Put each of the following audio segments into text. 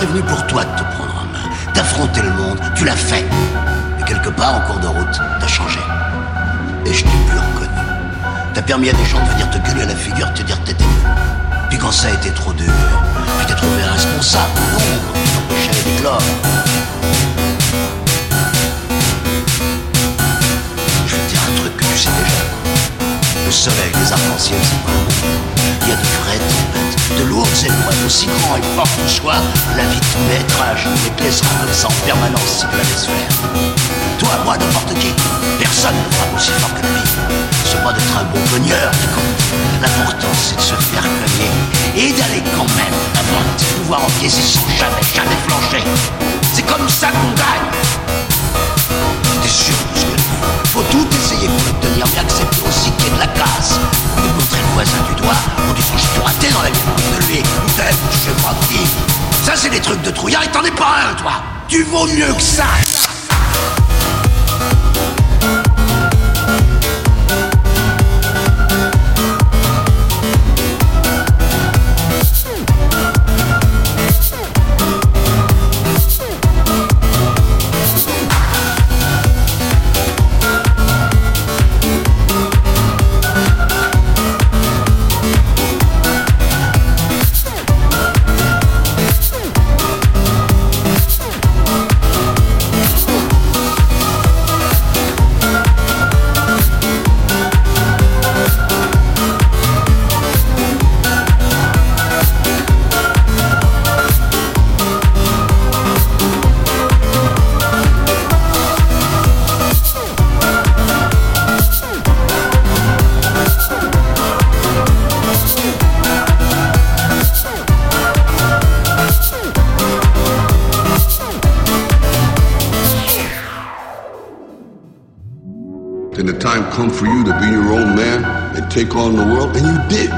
venu pour toi de te prendre en main, d'affronter le monde, tu l'as fait. Et quelque part, en cours de route, t'as changé. Et je t'ai plus reconnu. T'as permis à des gens de venir te gueuler à la figure, te dire t'étais mieux. Puis quand ça a été trop dur, tu t'es trouvé responsable, l'ombre, qui t'empêchait d'éclore. Je vais te dire un truc que tu sais déjà. Le soleil, les arcs-en-ciel, c'est pas le. Il y a de de lourdes épreuves, aussi grands et forts que soit, la vie te mettra à genoux et te comme en permanence si tu la laisses faire. Toi, moi, n'importe qui, personne ne frappe aussi fort que la vie. C'est pas d'être un bon cogneur qui. L'important, c'est de se faire cogner et d'aller quand même avant de pouvoir encaisser sans jamais, jamais flancher. C'est comme ça qu'on gagne. T'es sûr de ce que Faut tout essayer pour l'obtenir, mais accepter aussi qu'il y ait de la casse. De montrer le voisin du doigt dire j'ai tout raté dans la vie de lui, ou d'elle, je sais pas qui. Ça, c'est des trucs de trouillard et t'en es pas un, toi. Tu vaux mieux que ça. Did the time come for you to be your own man and take on the world? And you did.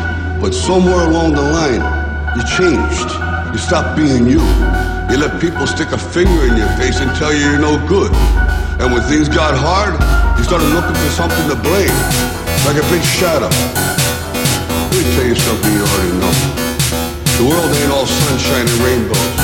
But somewhere along the line, you changed. You stopped being you. You let people stick a finger in your face and tell you you're no good. And when things got hard, you started looking for something to blame. Like a big shadow. Let me tell you something you already know. The world ain't all sunshine and rainbows.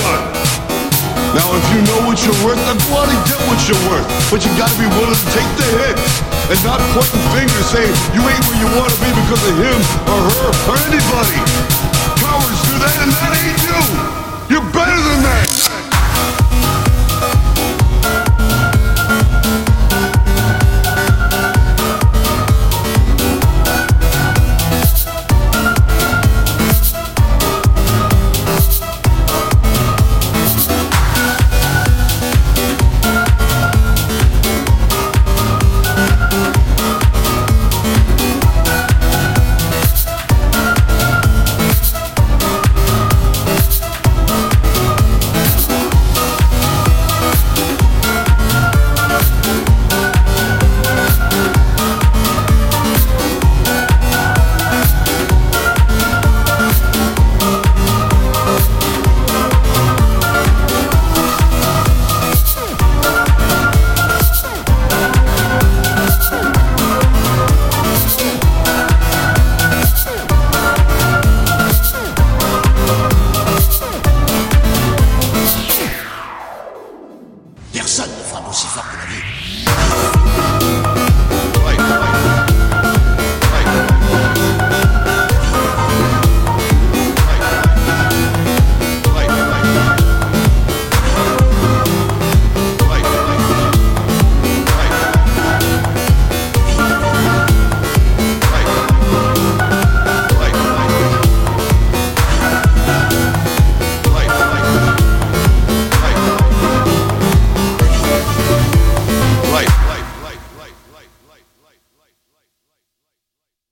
you're worth. I bloody get what you're worth. But you gotta be willing to take the hit and not point the finger, saying you ain't where you wanna be because of him or her or anybody. Cowards do that and that ain't you.